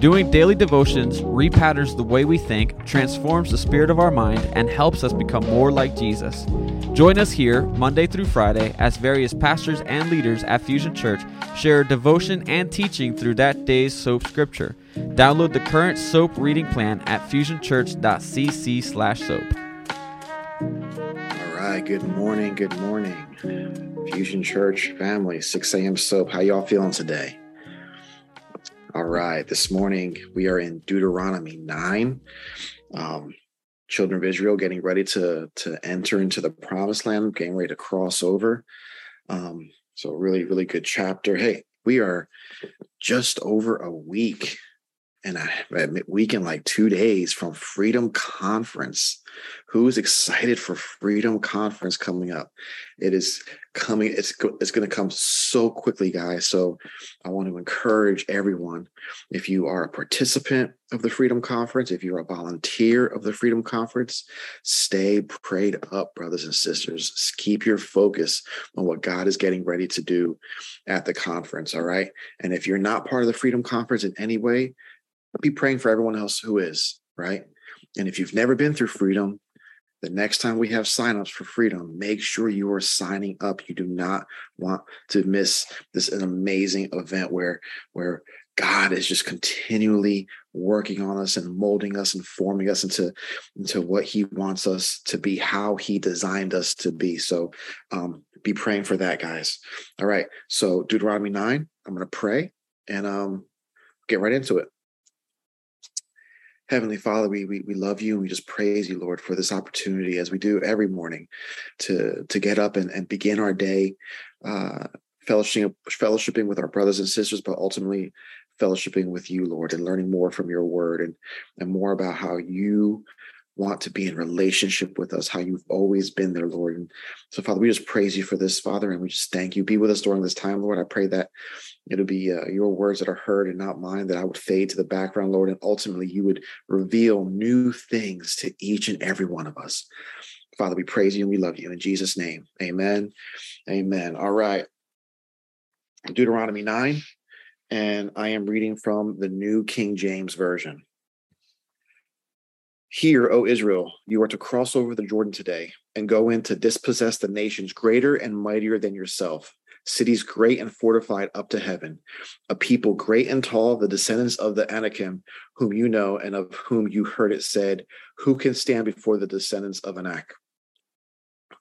Doing daily devotions repatterns the way we think, transforms the spirit of our mind, and helps us become more like Jesus. Join us here Monday through Friday as various pastors and leaders at Fusion Church share devotion and teaching through that day's soap scripture. Download the current soap reading plan at fusionchurch.cc slash soap. All right, good morning, good morning. Fusion Church family, 6 a.m. soap. How y'all feeling today? All right, this morning we are in Deuteronomy 9. Um, children of Israel getting ready to, to enter into the promised land, getting ready to cross over. Um, so, really, really good chapter. Hey, we are just over a week and a week in like two days from Freedom Conference. Who's excited for Freedom Conference coming up? It is coming. It's it's going to come so quickly, guys. So I want to encourage everyone. If you are a participant of the Freedom Conference, if you're a volunteer of the Freedom Conference, stay prayed up, brothers and sisters. Keep your focus on what God is getting ready to do at the conference. All right. And if you're not part of the Freedom Conference in any way, be praying for everyone else who is, right? And if you've never been through freedom, the next time we have signups for freedom, make sure you are signing up. You do not want to miss this an amazing event where where God is just continually working on us and molding us and forming us into, into what He wants us to be, how He designed us to be. So um, be praying for that, guys. All right. So Deuteronomy 9, I'm going to pray and um, get right into it. Heavenly Father, we, we we love you and we just praise you, Lord, for this opportunity as we do every morning to to get up and, and begin our day uh, fellowshipping fellowshipping with our brothers and sisters, but ultimately fellowshipping with you, Lord, and learning more from your word and and more about how you want to be in relationship with us, how you've always been there, Lord. And so, Father, we just praise you for this, Father, and we just thank you. Be with us during this time, Lord. I pray that it'll be uh, your words that are heard and not mine, that I would fade to the background, Lord, and ultimately you would reveal new things to each and every one of us. Father, we praise you and we love you in Jesus' name. Amen. Amen. All right. Deuteronomy 9, and I am reading from the New King James Version. Hear, O Israel, you are to cross over the Jordan today and go in to dispossess the nations greater and mightier than yourself, cities great and fortified up to heaven, a people great and tall, the descendants of the Anakim, whom you know and of whom you heard it said, Who can stand before the descendants of Anak?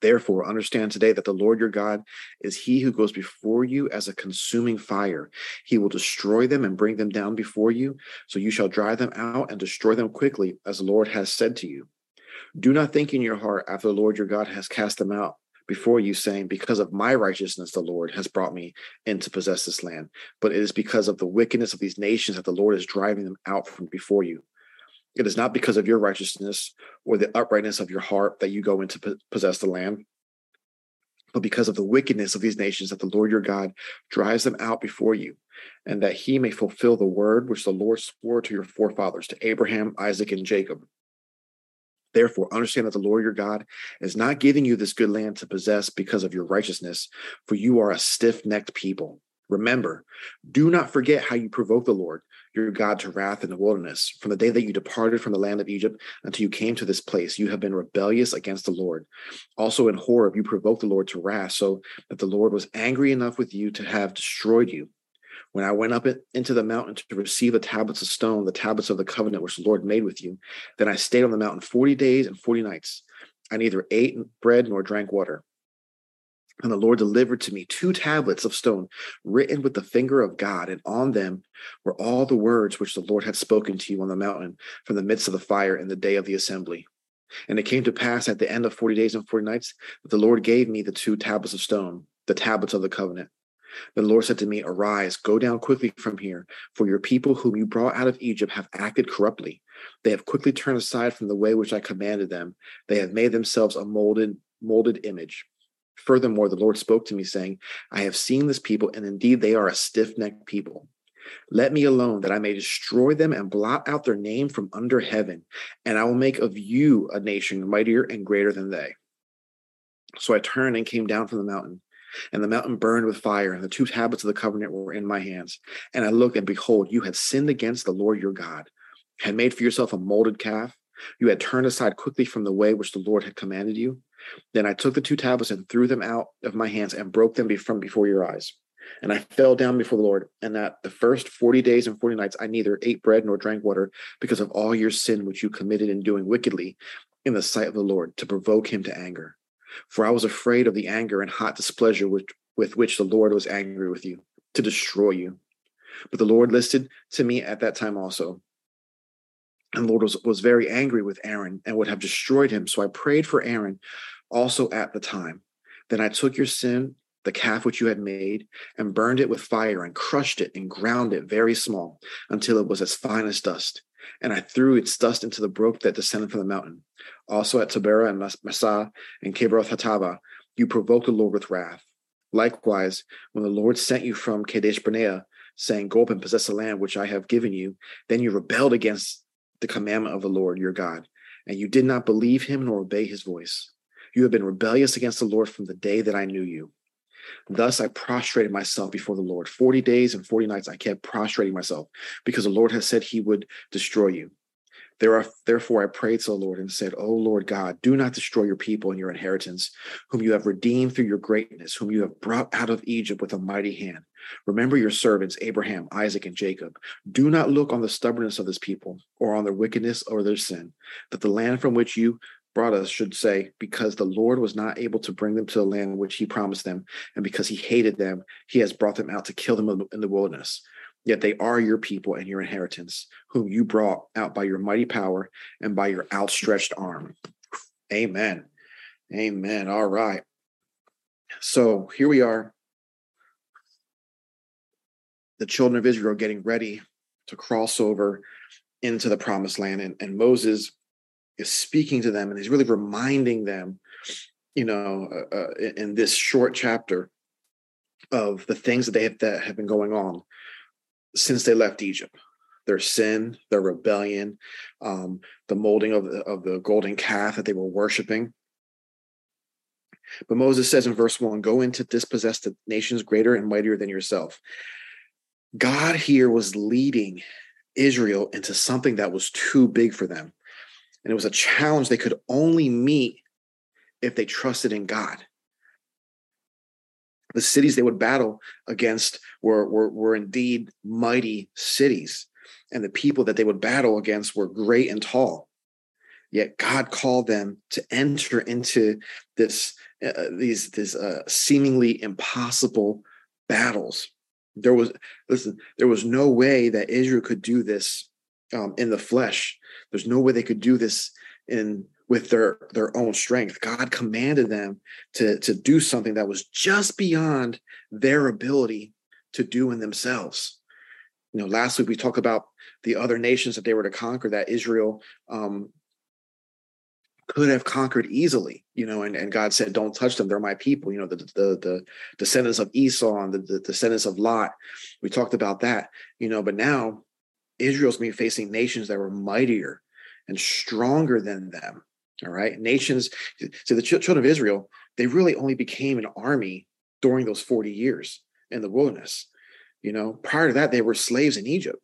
Therefore, understand today that the Lord your God is he who goes before you as a consuming fire. He will destroy them and bring them down before you. So you shall drive them out and destroy them quickly, as the Lord has said to you. Do not think in your heart after the Lord your God has cast them out before you, saying, Because of my righteousness, the Lord has brought me in to possess this land. But it is because of the wickedness of these nations that the Lord is driving them out from before you. It is not because of your righteousness or the uprightness of your heart that you go into possess the land, but because of the wickedness of these nations that the Lord your God drives them out before you, and that he may fulfill the word which the Lord swore to your forefathers, to Abraham, Isaac, and Jacob. Therefore, understand that the Lord your God is not giving you this good land to possess because of your righteousness, for you are a stiff necked people. Remember, do not forget how you provoked the Lord your God to wrath in the wilderness. From the day that you departed from the land of Egypt until you came to this place, you have been rebellious against the Lord. Also in Horeb, you provoked the Lord to wrath, so that the Lord was angry enough with you to have destroyed you. When I went up into the mountain to receive the tablets of stone, the tablets of the covenant which the Lord made with you, then I stayed on the mountain 40 days and 40 nights. I neither ate bread nor drank water. And the Lord delivered to me two tablets of stone written with the finger of God, and on them were all the words which the Lord had spoken to you on the mountain from the midst of the fire in the day of the assembly. And it came to pass at the end of 40 days and 40 nights that the Lord gave me the two tablets of stone, the tablets of the covenant. The Lord said to me, Arise, go down quickly from here, for your people whom you brought out of Egypt have acted corruptly. They have quickly turned aside from the way which I commanded them. They have made themselves a molded, molded image Furthermore, the Lord spoke to me, saying, I have seen this people, and indeed they are a stiff necked people. Let me alone that I may destroy them and blot out their name from under heaven, and I will make of you a nation mightier and greater than they. So I turned and came down from the mountain, and the mountain burned with fire, and the two tablets of the covenant were in my hands. And I looked, and behold, you had sinned against the Lord your God, had made for yourself a molded calf. You had turned aside quickly from the way which the Lord had commanded you. Then I took the two tablets and threw them out of my hands and broke them from before your eyes. And I fell down before the Lord. And that the first 40 days and 40 nights, I neither ate bread nor drank water because of all your sin which you committed in doing wickedly in the sight of the Lord to provoke him to anger. For I was afraid of the anger and hot displeasure with, with which the Lord was angry with you to destroy you. But the Lord listened to me at that time also. And the Lord was, was very angry with Aaron and would have destroyed him. So I prayed for Aaron also at the time. Then I took your sin the calf which you had made, and burned it with fire, and crushed it, and ground it very small, until it was as fine as dust. And I threw its dust into the brook that descended from the mountain. Also at Taberah and Massah and Kibroth Hattaavah, you provoked the Lord with wrath. Likewise, when the Lord sent you from Kadesh Barnea, saying, Go up and possess the land which I have given you, then you rebelled against the commandment of the Lord your God, and you did not believe him nor obey his voice. You have been rebellious against the Lord from the day that I knew you. Thus I prostrated myself before the Lord. 40 days and 40 nights I kept prostrating myself because the Lord has said he would destroy you. Therefore, I prayed to the Lord and said, O Lord God, do not destroy your people and your inheritance, whom you have redeemed through your greatness, whom you have brought out of Egypt with a mighty hand. Remember your servants, Abraham, Isaac, and Jacob. Do not look on the stubbornness of this people, or on their wickedness or their sin, that the land from which you brought us should say, because the Lord was not able to bring them to the land which he promised them, and because he hated them, he has brought them out to kill them in the wilderness. Yet they are your people and your inheritance, whom you brought out by your mighty power and by your outstretched arm. Amen. Amen. All right. So here we are. The children of Israel getting ready to cross over into the promised land. And, and Moses is speaking to them and he's really reminding them, you know, uh, uh, in this short chapter of the things that they have, that have been going on since they left Egypt. Their sin, their rebellion, um, the molding of the, of the golden calf that they were worshiping. But Moses says in verse one, go into dispossess the nations greater and mightier than yourself. God here was leading Israel into something that was too big for them. And it was a challenge they could only meet if they trusted in God. The cities they would battle against were, were, were indeed mighty cities, and the people that they would battle against were great and tall. Yet God called them to enter into this uh, uh these these uh, seemingly impossible battles. There was listen, there was no way that Israel could do this um, in the flesh. There's no way they could do this in with their their own strength. God commanded them to to do something that was just beyond their ability to do in themselves. You know, last week we talked about the other nations that they were to conquer that Israel um, could have conquered easily, you know, and, and God said, don't touch them. They're my people, you know, the, the, the descendants of Esau and the, the descendants of Lot. We talked about that, you know, but now Israel's been facing nations that were mightier and stronger than them. All right. Nations, so the children of Israel, they really only became an army during those 40 years in the wilderness. You know, prior to that, they were slaves in Egypt.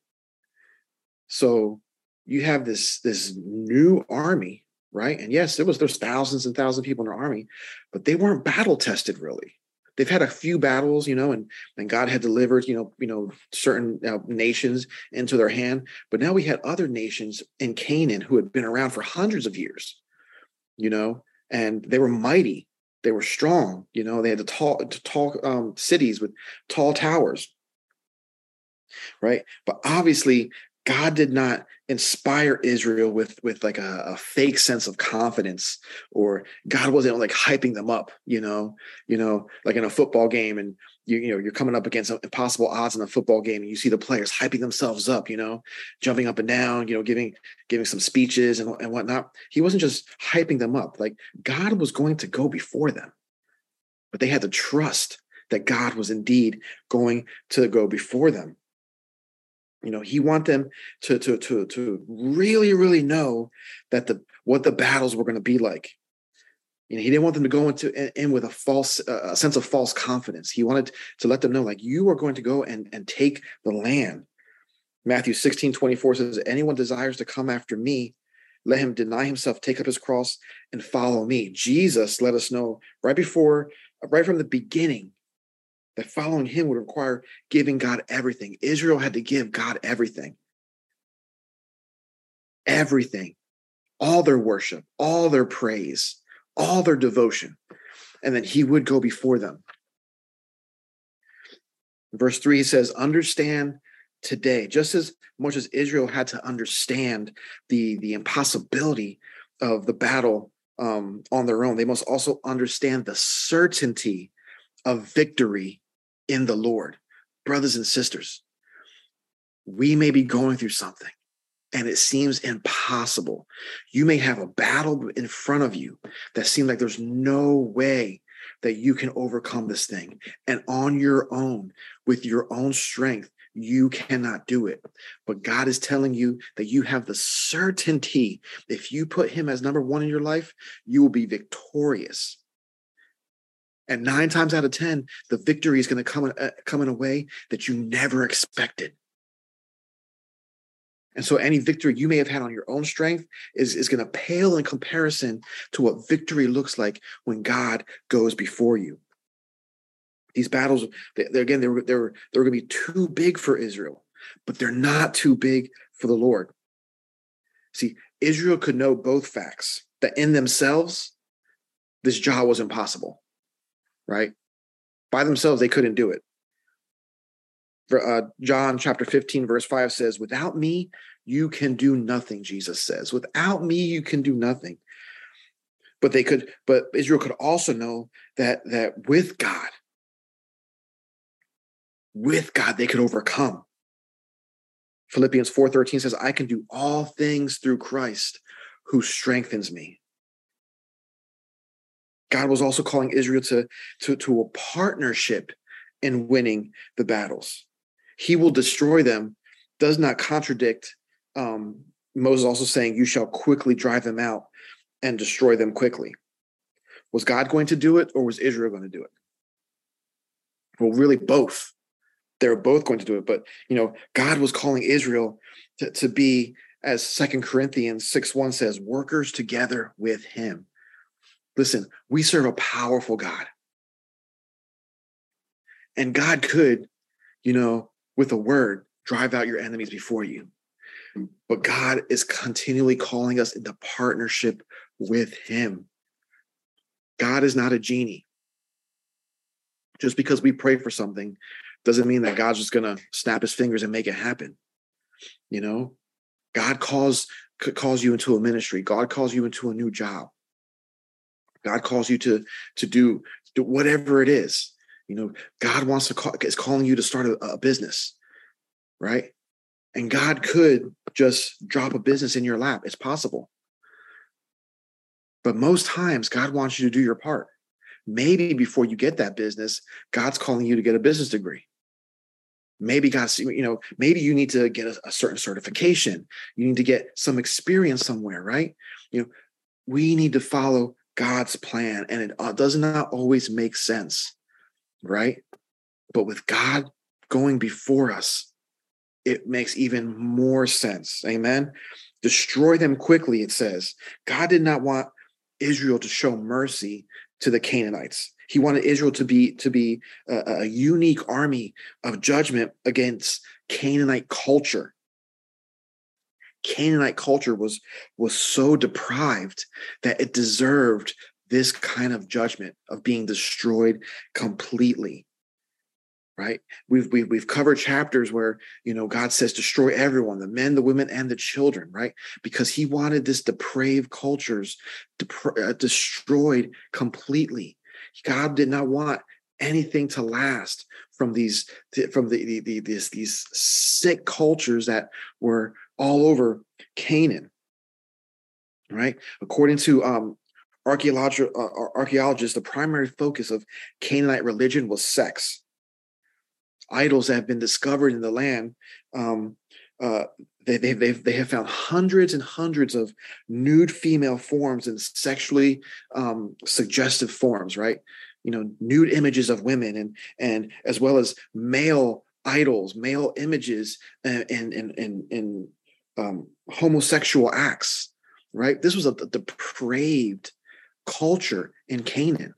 So you have this this new army, right? And yes, there was there's thousands and thousands of people in the army, but they weren't battle tested really they've had a few battles, you know, and and God had delivered, you know, you know, certain uh, nations into their hand. But now we had other nations in Canaan who had been around for hundreds of years, you know, and they were mighty, they were strong, you know, they had the tall, tall um, cities with tall towers, right? But obviously, God did not inspire Israel with with like a, a, fake sense of confidence, or God wasn't like hyping them up, you know, you know, like in a football game, and you you know you're coming up against impossible odds in a football game, and you see the players hyping themselves up, you know, jumping up and down, you know, giving giving some speeches and and whatnot. He wasn't just hyping them up; like God was going to go before them, but they had to trust that God was indeed going to go before them. You know, he want them to to to to really really know that the what the battles were going to be like. You know, he didn't want them to go into in with a false uh, a sense of false confidence. He wanted to let them know, like, you are going to go and and take the land. Matthew 16, 24 says, Anyone desires to come after me, let him deny himself, take up his cross, and follow me. Jesus let us know right before, right from the beginning, that following him would require giving God everything. Israel had to give God everything. Everything. All their worship, all their praise, all their devotion. And then he would go before them. Verse 3 he says, Understand today, just as much as Israel had to understand the, the impossibility of the battle um, on their own, they must also understand the certainty of victory in the Lord. Brothers and sisters, we may be going through something and it seems impossible. You may have a battle in front of you that seems like there's no way that you can overcome this thing. And on your own, with your own strength, you cannot do it. But God is telling you that you have the certainty if you put Him as number one in your life, you will be victorious. And nine times out of 10, the victory is going to come, uh, come in a way that you never expected. And so any victory you may have had on your own strength is, is going to pale in comparison to what victory looks like when God goes before you. These battles, they, they're, again, they were, they were, they were going to be too big for Israel, but they're not too big for the Lord. See, Israel could know both facts that in themselves, this job was impossible right? By themselves, they couldn't do it. Uh, John chapter 15, verse 5 says, Without me, you can do nothing, Jesus says. Without me, you can do nothing. But they could, but Israel could also know that that with God, with God, they could overcome. Philippians 4:13 says, I can do all things through Christ who strengthens me. God was also calling Israel to, to, to a partnership in winning the battles. He will destroy them, does not contradict um, Moses also saying, You shall quickly drive them out and destroy them quickly. Was God going to do it or was Israel going to do it? Well, really, both. They were both going to do it. But, you know, God was calling Israel to, to be, as Second Corinthians 6 1 says, workers together with him. Listen, we serve a powerful God. And God could, you know, with a word, drive out your enemies before you. But God is continually calling us into partnership with Him. God is not a genie. Just because we pray for something doesn't mean that God's just going to snap his fingers and make it happen. You know, God calls calls you into a ministry. God calls you into a new job. God calls you to to do, do whatever it is. You know, God wants to call is calling you to start a, a business, right? And God could just drop a business in your lap. It's possible. But most times, God wants you to do your part. Maybe before you get that business, God's calling you to get a business degree. Maybe God's, you know, maybe you need to get a, a certain certification. You need to get some experience somewhere, right? You know, we need to follow God's plan, and it uh, does not always make sense, right? But with God going before us, it makes even more sense. Amen. Destroy them quickly, it says. God did not want Israel to show mercy to the Canaanites. He wanted Israel to be to be a, a unique army of judgment against Canaanite culture. Canaanite culture was was so deprived that it deserved this kind of judgment of being destroyed completely right? We've, we've we've covered chapters where you know god says destroy everyone the men the women and the children right? Because he wanted this depraved cultures depra- uh, destroyed completely. God did not want anything to last from these from the, the, the these these sick cultures that were all over Canaan. Right? According to um, archaeological uh, archaeologists, the primary focus of Canaanite religion was sex. Idols that have been discovered in the land um, uh, they, they, they've, they have found hundreds and hundreds of nude female forms and sexually um, suggestive forms, right? You know, nude images of women and and as well as male idols, male images, and and and and, and um, homosexual acts, right? This was a, a depraved culture in Canaan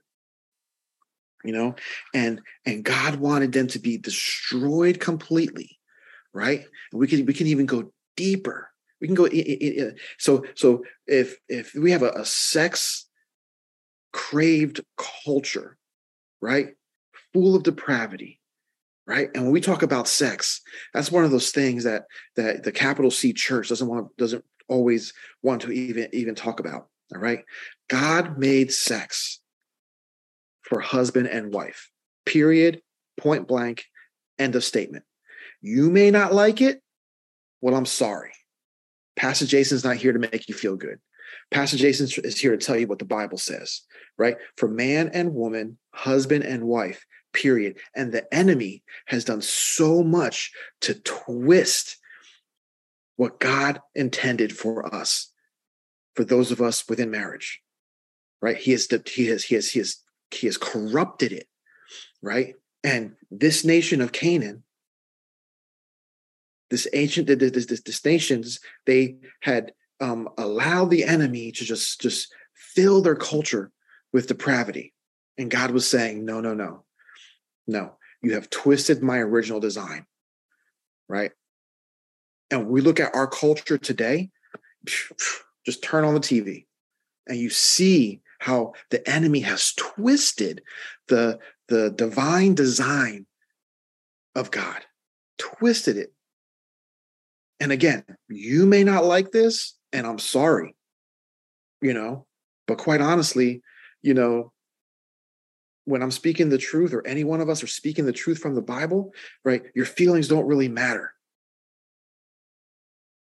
you know? And and god wanted them to be destroyed completely right? And we can we can even go deeper. We can go so so if if we have a, a sex craved culture right? Full of depravity right and when we talk about sex that's one of those things that that the capital c church doesn't want doesn't always want to even even talk about all right god made sex for husband and wife. Period, point blank, end of statement. You may not like it. Well, I'm sorry. Pastor Jason's not here to make you feel good. Pastor Jason is here to tell you what the Bible says, right? For man and woman, husband and wife, period. And the enemy has done so much to twist what God intended for us, for those of us within marriage, right? He has, he has, he has, he has he has corrupted it, right? And this nation of Canaan, this ancient this, this, this nations, they had um, allowed the enemy to just just fill their culture with depravity, and God was saying, no, no, no, no, you have twisted my original design, right? And we look at our culture today, just turn on the TV, and you see how the enemy has twisted the, the divine design of God, twisted it. And again, you may not like this, and I'm sorry, you know, but quite honestly, you know, when I'm speaking the truth, or any one of us are speaking the truth from the Bible, right? Your feelings don't really matter.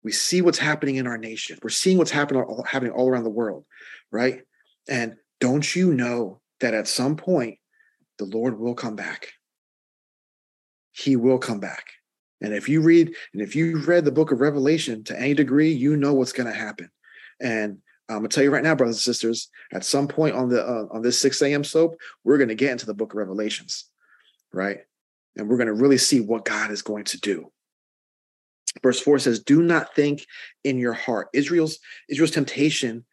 We see what's happening in our nation. We're seeing what's happening happening all around the world, right? And don't you know that at some point the Lord will come back? He will come back. And if you read, and if you've read the book of Revelation to any degree, you know what's going to happen. And I'm gonna tell you right now, brothers and sisters, at some point on the uh, on this 6 a.m. soap, we're gonna get into the book of Revelations, right? And we're gonna really see what God is going to do. Verse 4 says, Do not think in your heart. Israel's Israel's temptation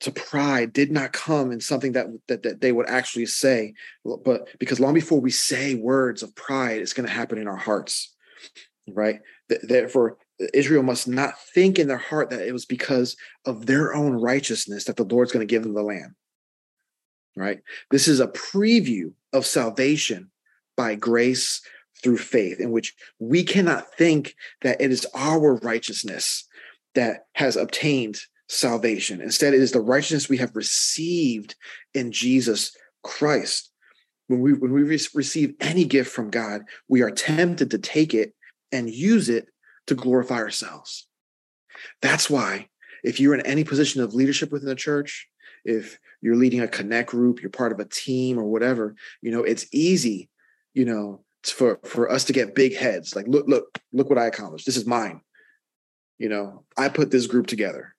to pride did not come in something that, that that they would actually say but because long before we say words of pride it's going to happen in our hearts right therefore israel must not think in their heart that it was because of their own righteousness that the lord's going to give them the land right this is a preview of salvation by grace through faith in which we cannot think that it is our righteousness that has obtained salvation. Instead, it is the righteousness we have received in Jesus Christ. When we when we receive any gift from God, we are tempted to take it and use it to glorify ourselves. That's why if you're in any position of leadership within the church, if you're leading a connect group, you're part of a team or whatever, you know, it's easy, you know, for for us to get big heads. Like, look, look, look what I accomplished. This is mine. You know, I put this group together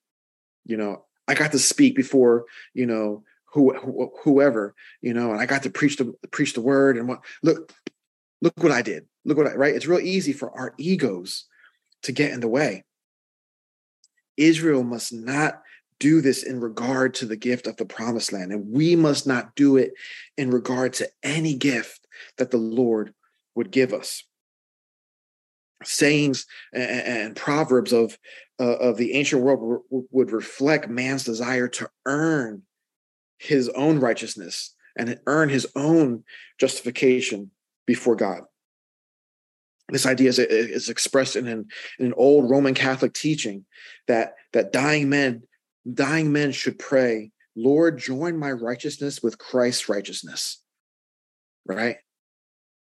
you know i got to speak before you know who, who, whoever you know and i got to preach the preach the word and what look look what i did look what i right it's real easy for our egos to get in the way israel must not do this in regard to the gift of the promised land and we must not do it in regard to any gift that the lord would give us sayings and, proverbs of uh, of the ancient world would reflect man's desire to earn his own righteousness and earn his own justification before God. This idea is, is expressed in an, in an old Roman Catholic teaching that that dying men dying men should pray, Lord, join my righteousness with Christ's righteousness. Right?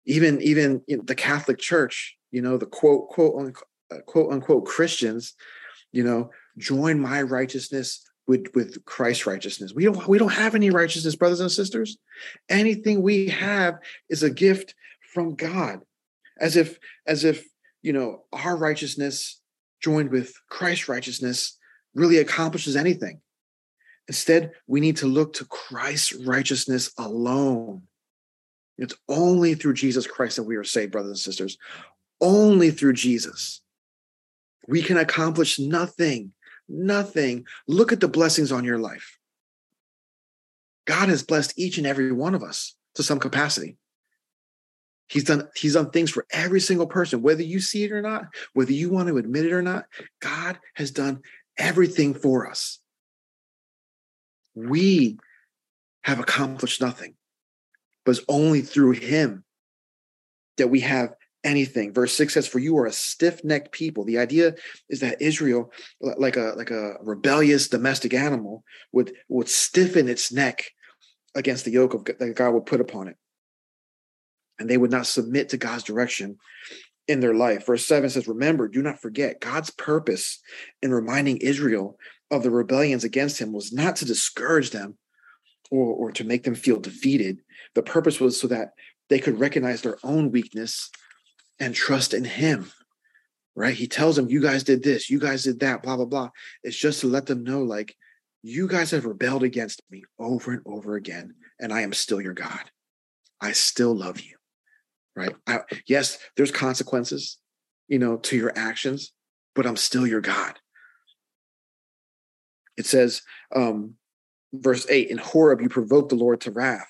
Even even the Catholic Church, you know, the quote quote uh, quote unquote Christians you know, join my righteousness with with Christ's righteousness. We don't we don't have any righteousness, brothers and sisters. Anything we have is a gift from God. As if as if you know, our righteousness joined with Christ's righteousness really accomplishes anything. Instead, we need to look to Christ's righteousness alone. It's only through Jesus Christ that we are saved, brothers and sisters. Only through Jesus. We can accomplish nothing, nothing. Look at the blessings on your life. God has blessed each and every one of us to some capacity. He's done he's done things for every single person whether you see it or not, whether you want to admit it or not. God has done everything for us. We have accomplished nothing, but it's only through him that we have anything. Verse 6 says, For you are a stiff-necked people. The idea is that Israel, like a like a rebellious domestic animal, would would stiffen its neck against the yoke of that God would put upon it. And they would not submit to God's direction in their life. Verse 7 says, Remember, do not forget God's purpose in reminding Israel of the rebellions against him was not to discourage them or, or to make them feel defeated. The purpose was so that they could recognize their own weakness and trust in him. Right? He tells them, You guys did this, you guys did that, blah, blah, blah. It's just to let them know, like, you guys have rebelled against me over and over again, and I am still your God. I still love you. Right? I, yes, there's consequences, you know, to your actions, but I'm still your God. It says, um, verse 8 In Horeb, you provoked the Lord to wrath.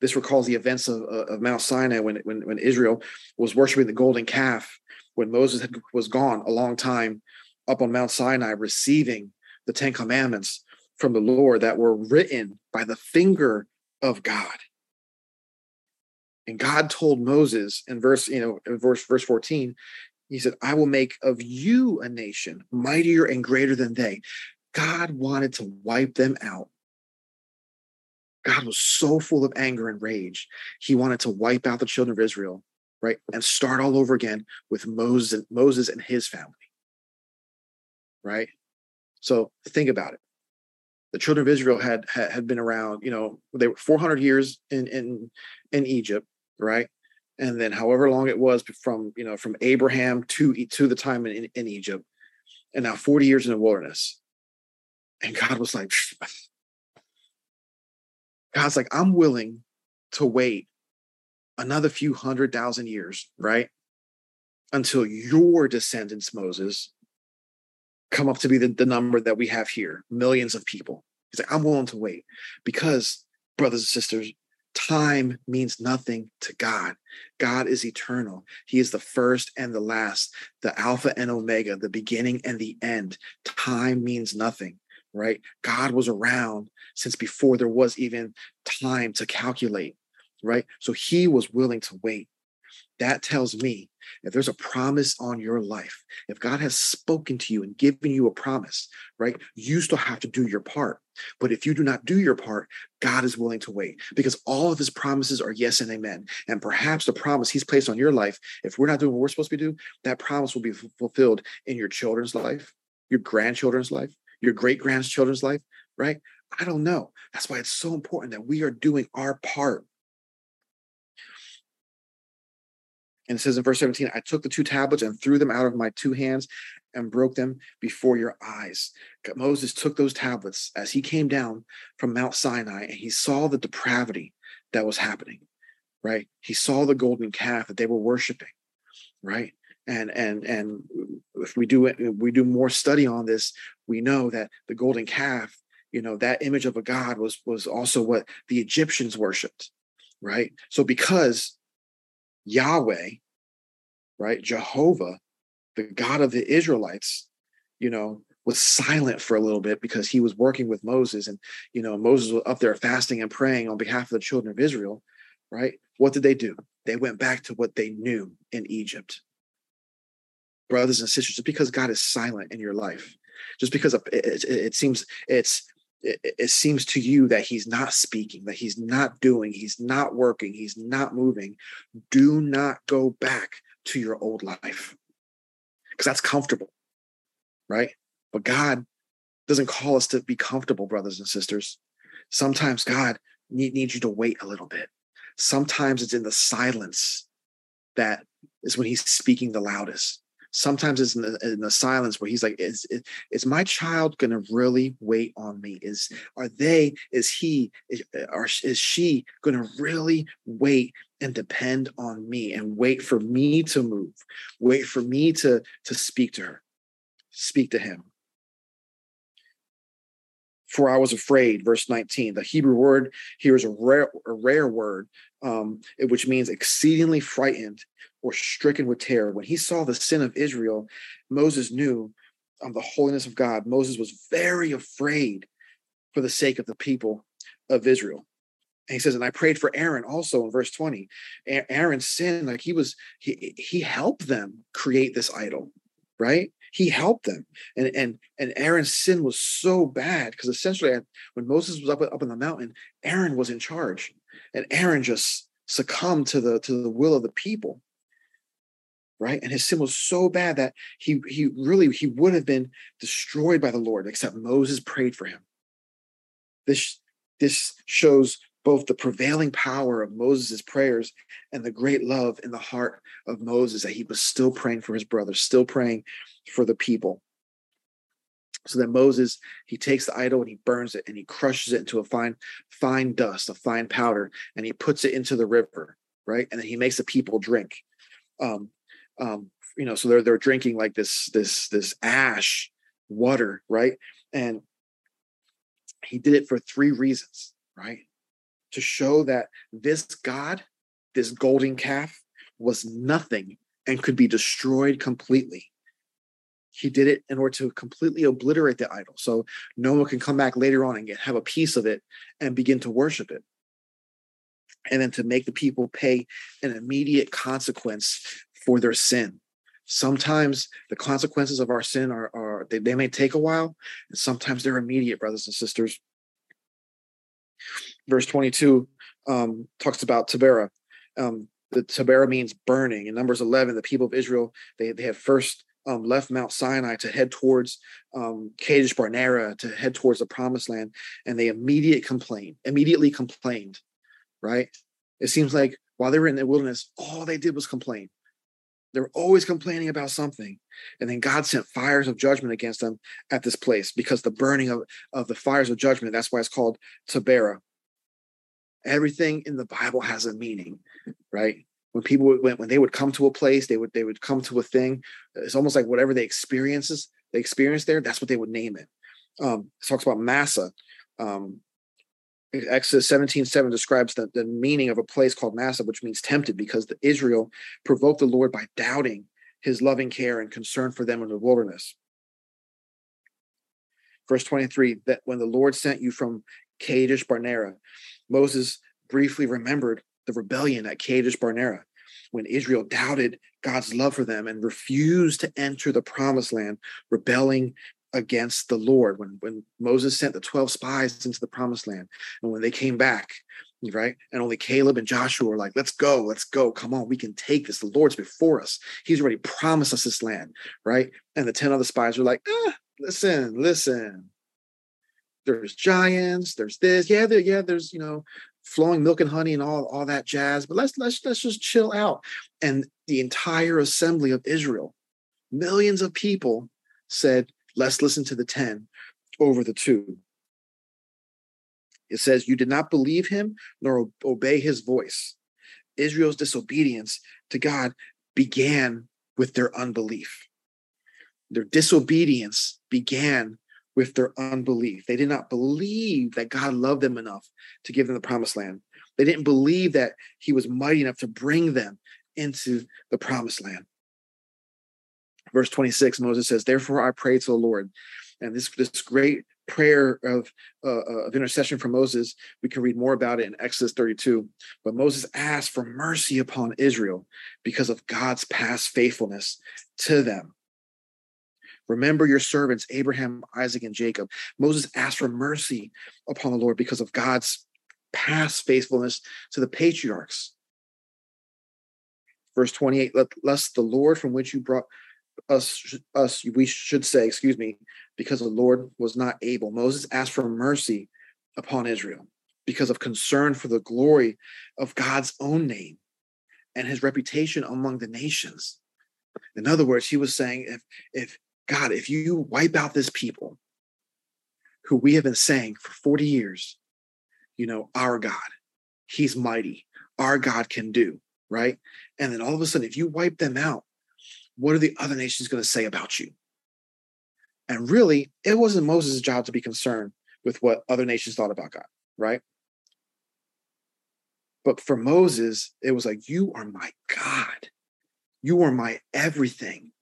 This recalls the events of, of Mount Sinai when, when, when Israel was worshiping the golden calf, when Moses had, was gone a long time up on Mount Sinai, receiving the Ten Commandments from the Lord that were written by the finger of God. And God told Moses in verse, you know, in verse verse 14, he said, I will make of you a nation mightier and greater than they. God wanted to wipe them out. God was so full of anger and rage. He wanted to wipe out the children of Israel, right? And start all over again with Moses and Moses and his family. Right? So think about it. The children of Israel had had, been around, you know, they were 400 years in in in Egypt, right? And then however long it was from, you know, from Abraham to to the time in, in Egypt, and now 40 years in the wilderness and God was like, God's like, I'm willing to wait another few hundred thousand years, right? Until your descendants, Moses, come up to be the, the number that we have here, millions of people. He's like, I'm willing to wait because, brothers and sisters, time means nothing to God. God is eternal. He is the first and the last, the Alpha and Omega, the beginning and the end. Time means nothing right? God was around since before there was even time to calculate, right? So he was willing to wait. That tells me if there's a promise on your life, if God has spoken to you and given you a promise, right, you still have to do your part. But if you do not do your part, God is willing to wait because all of his promises are yes and amen. And perhaps the promise he's placed on your life, if we're not doing what we're supposed to do, that promise will be fulfilled in your children's life, your grandchildren's life, your great grandchildren's life, right? I don't know. That's why it's so important that we are doing our part. And it says in verse 17, I took the two tablets and threw them out of my two hands and broke them before your eyes. Moses took those tablets as he came down from Mount Sinai and he saw the depravity that was happening, right? He saw the golden calf that they were worshiping, right? and and and if we do it we do more study on this we know that the golden calf you know that image of a god was was also what the egyptians worshiped right so because yahweh right? Jehovah the god of the israelites you know was silent for a little bit because he was working with moses and you know moses was up there fasting and praying on behalf of the children of israel right? What did they do? They went back to what they knew in egypt. Brothers and sisters, just because God is silent in your life, just because it, it, it seems it's it, it, seems to you that he's not speaking, that he's not doing, he's not working, he's not moving, do not go back to your old life because that's comfortable, right? But God doesn't call us to be comfortable, brothers and sisters. Sometimes God need, needs you to wait a little bit. Sometimes it's in the silence that is when he's speaking the loudest. Sometimes it's in the, in the silence where he's like, is, is, is my child going to really wait on me? Is, are they, is he, is, are, is she going to really wait and depend on me and wait for me to move, wait for me to, to speak to her, speak to him? for I was afraid, verse 19. The Hebrew word here is a rare, a rare word, um, which means exceedingly frightened or stricken with terror. When he saw the sin of Israel, Moses knew um, the holiness of God. Moses was very afraid for the sake of the people of Israel. And he says, and I prayed for Aaron also in verse 20. Aaron's sin, like he was, he he helped them create this idol, right? he helped them. And and and Aaron's sin was so bad because essentially when Moses was up up in the mountain, Aaron was in charge, and Aaron just succumbed to the to the will of the people. Right, and his sin was so bad that he he really he would have been destroyed by the Lord, except Moses prayed for him. This this shows both the prevailing power of Moses' prayers and the great love in the heart of Moses that he was still praying for his brother, still praying for the people. So then Moses, he takes the idol and he burns it and he crushes it into a fine, fine dust, a fine powder, and he puts it into the river, right? And then he makes the people drink. Um, um, you know, so they're they're drinking like this, this, this ash water, right? And he did it for three reasons, right? To show that this God, this golden calf, was nothing and could be destroyed completely he did it in order to completely obliterate the idol so no one can come back later on and get have a piece of it and begin to worship it and then to make the people pay an immediate consequence for their sin sometimes the consequences of our sin are, are they, they may take a while and sometimes they're immediate brothers and sisters verse 22 um, talks about taberah um, the taberah means burning in numbers 11 the people of israel they, they have first um, left Mount Sinai to head towards um, Kadesh Barnea to head towards the Promised Land, and they immediate complained, immediately complained. Right? It seems like while they were in the wilderness, all they did was complain. They were always complaining about something, and then God sent fires of judgment against them at this place because the burning of, of the fires of judgment. That's why it's called Taberah. Everything in the Bible has a meaning, right? when people when, when they would come to a place they would they would come to a thing it's almost like whatever they experiences they experience there that's what they would name it um it talks about Massah, um Exodus 17, 7 describes the, the meaning of a place called Massah, which means tempted, because the Israel provoked the Lord by doubting his loving care and concern for them in the wilderness. Verse 23 that when the Lord sent you from Kadesh Barnea, Moses briefly remembered the rebellion at Kadesh Barnea, when Israel doubted God's love for them and refused to enter the promised land, rebelling against the Lord. When, when Moses sent the 12 spies into the promised land, and when they came back, right? And only Caleb and Joshua were like, let's go, let's go. Come on, we can take this. The Lord's before us. He's already promised us this land, right? And the 10 other spies were like, ah, listen, listen. There's giants, there's this. Yeah, there, yeah, there's, you know, flowing milk and honey and all, all that jazz. But let's let's let's just chill out. And the entire assembly of Israel, millions of people said, let's listen to the 10 over the two. It says, You did not believe him nor obey his voice. Israel's disobedience to God began with their unbelief. Their disobedience began with their unbelief. They did not believe that God loved them enough to give them the promised land. They didn't believe that he was mighty enough to bring them into the promised land. Verse 26, Moses says, Therefore I pray to the Lord. And this, this great prayer of, uh, uh of intercession for Moses, we can read more about it in Exodus 32. But Moses asked for mercy upon Israel because of God's past faithfulness to them. Remember your servants, Abraham, Isaac, and Jacob. Moses asked for mercy upon the Lord because of God's past faithfulness to the patriarchs. Verse 28 lest the Lord from which you brought us, us, we should say, excuse me, because the Lord was not able. Moses asked for mercy upon Israel because of concern for the glory of God's own name and his reputation among the nations. In other words, he was saying, if if God, if you wipe out this people who we have been saying for 40 years, you know, our God, he's mighty, our God can do, right? And then all of a sudden, if you wipe them out, what are the other nations going to say about you? And really, it wasn't Moses' job to be concerned with what other nations thought about God, right? But for Moses, it was like, You are my God. You are my everything.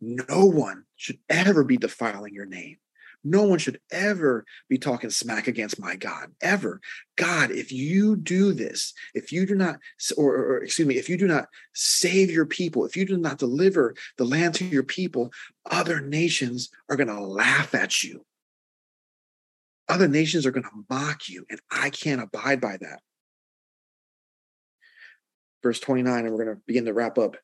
No one should ever be defiling your name. No one should ever be talking smack against my God, ever. God, if you do this, if you do not, or, or, excuse me, if you do not save your people, if you do not deliver the land to your people, other nations are going to laugh at you. Other nations are going to mock you, and I can't abide by that. Verse 29, and we're going to begin to wrap up.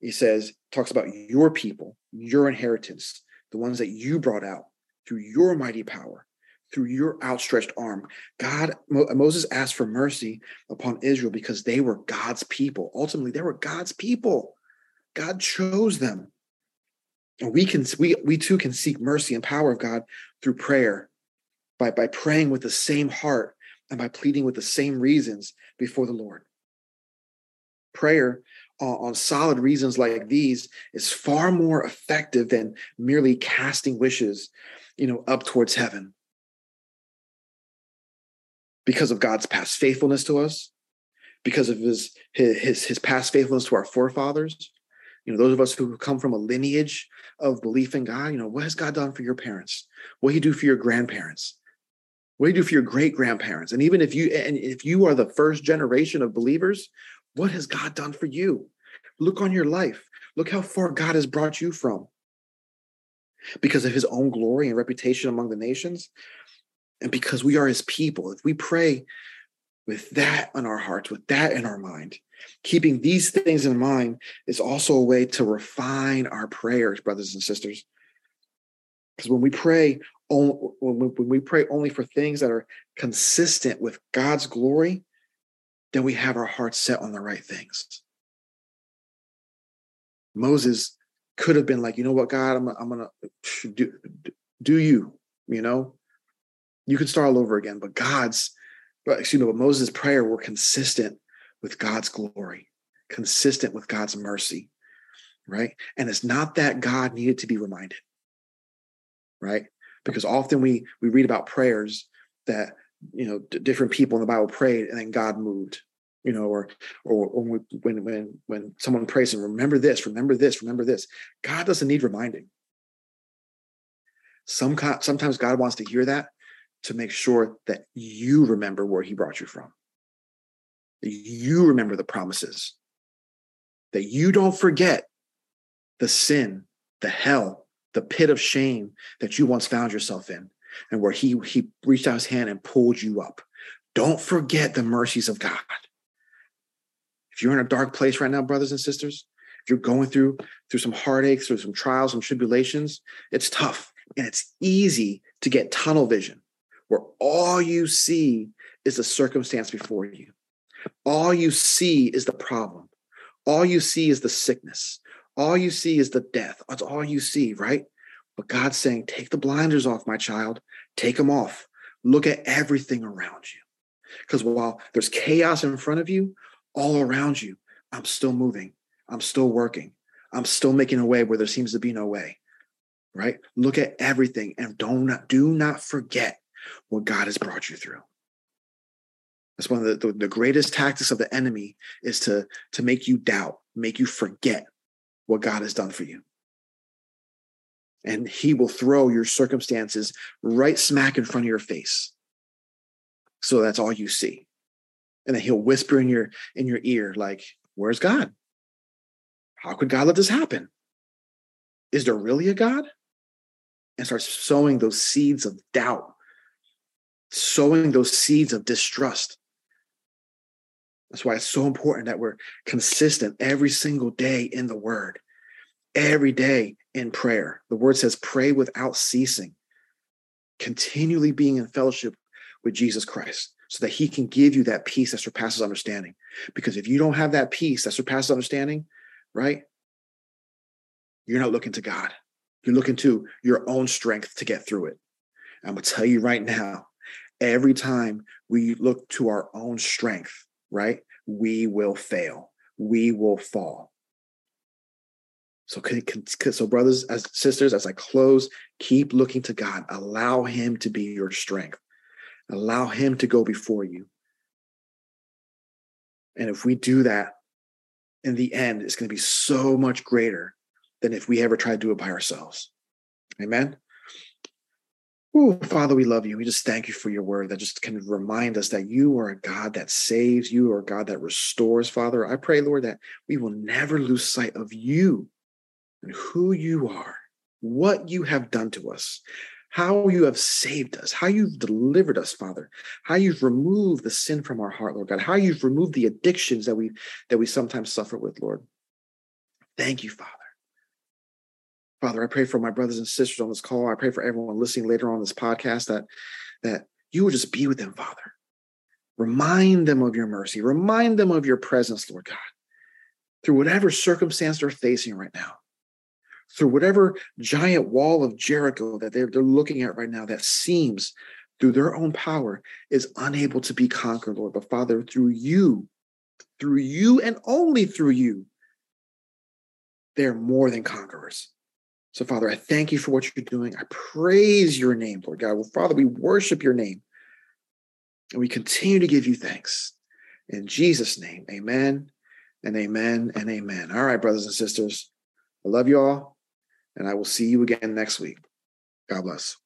He says, talks about your people, your inheritance, the ones that you brought out through your mighty power, through your outstretched arm. God, Moses asked for mercy upon Israel because they were God's people. Ultimately, they were God's people. God chose them. And we can we we too can seek mercy and power of God through prayer, by, by praying with the same heart and by pleading with the same reasons before the Lord. Prayer uh, on solid reasons like these is far more effective than merely casting wishes you know, up towards heaven because of God's past faithfulness to us, because of his his his past faithfulness to our forefathers. You know, those of us who come from a lineage of belief in God, you know, what has God done for your parents? What did he do for your grandparents? What did he do for your great grandparents? And even if you and if you are the first generation of believers, what has God done for you? Look on your life. Look how far God has brought you from because of his own glory and reputation among the nations, and because we are his people. If we pray with that on our hearts, with that in our mind, keeping these things in mind is also a way to refine our prayers, brothers and sisters. Because when we pray, when we pray only for things that are consistent with God's glory, then we have our hearts set on the right things. Moses could have been like, you know what, God, I'm, I'm gonna do do you, you know, you can start all over again. But God's, but excuse me, but Moses' prayer were consistent with God's glory, consistent with God's mercy, right? And it's not that God needed to be reminded, right? Because often we we read about prayers that you know d- different people in the Bible prayed and then God moved, you know, or or, or when when when someone prays and remember this, remember this, remember this. God doesn't need reminding. Some sometimes God wants to hear that to make sure that you remember where He brought you from. That you remember the promises. That you don't forget the sin, the hell, the pit of shame that you once found yourself in, and where He He reached out His hand and pulled you up. Don't forget the mercies of God. If you're in a dark place right now, brothers and sisters, if you're going through through some heartaches, through some trials, some tribulations, it's tough and it's easy to get tunnel vision where all you see is the circumstance before you. All you see is the problem. All you see is the sickness. All you see is the death. That's all you see, right? But God's saying, take the blinders off, my child. Take them off. Look at everything around you. Because while there's chaos in front of you, all around you, I'm still moving. I'm still working. I'm still making a way where there seems to be no way. Right? Look at everything and don't do not forget what God has brought you through. That's one of the, the, the greatest tactics of the enemy is to, to make you doubt, make you forget what God has done for you. And he will throw your circumstances right smack in front of your face. So that's all you see and then he'll whisper in your in your ear like where's god? How could god let this happen? Is there really a god? And start sowing those seeds of doubt sowing those seeds of distrust. That's why it's so important that we're consistent every single day in the word every day in prayer. The word says pray without ceasing continually being in fellowship with jesus christ so that he can give you that peace that surpasses understanding. Because if you don't have that peace that surpasses understanding, right? you're not looking to God. You're looking to your own strength to get through it. I'm going to tell you right now every time we look to our own strength, right, we will fail. We will fall. So, so brothers, as sisters, as I close, keep looking to God. Allow Him to be your strength. Allow Him to go before you. And if we do that, in the end, it's going to be so much greater than if we ever try to do it by ourselves. Amen. Oh, Father, we love you. We just thank you for your word that just can remind us that you are a God that saves, you are a God that restores, Father. I pray, Lord, that we will never lose sight of you and who you are, what you have done to us, how you have saved us, how you've delivered us, Father, how you've removed the sin from our heart, Lord God, how you've removed the addictions that we that we sometimes suffer with, Lord. Thank you, Father. Father, I pray for my brothers and sisters on this call. I pray for everyone listening later on this podcast that, that you will just be with them, Father. Remind them of your mercy. Remind them of your presence, Lord God, through whatever circumstance they're facing right now, through whatever giant wall of Jericho that they're, they're looking at right now that seems through their own power is unable to be conquered, Lord. But Father, through you, through you and only through you, they're more than conquerors. So, Father, I thank you for what you're doing. I praise your name, Lord God. Well, Father, we worship your name and we continue to give you thanks. In Jesus' name, amen and amen and amen. All right, brothers and sisters, I love you all, and I will see you again next week. God bless.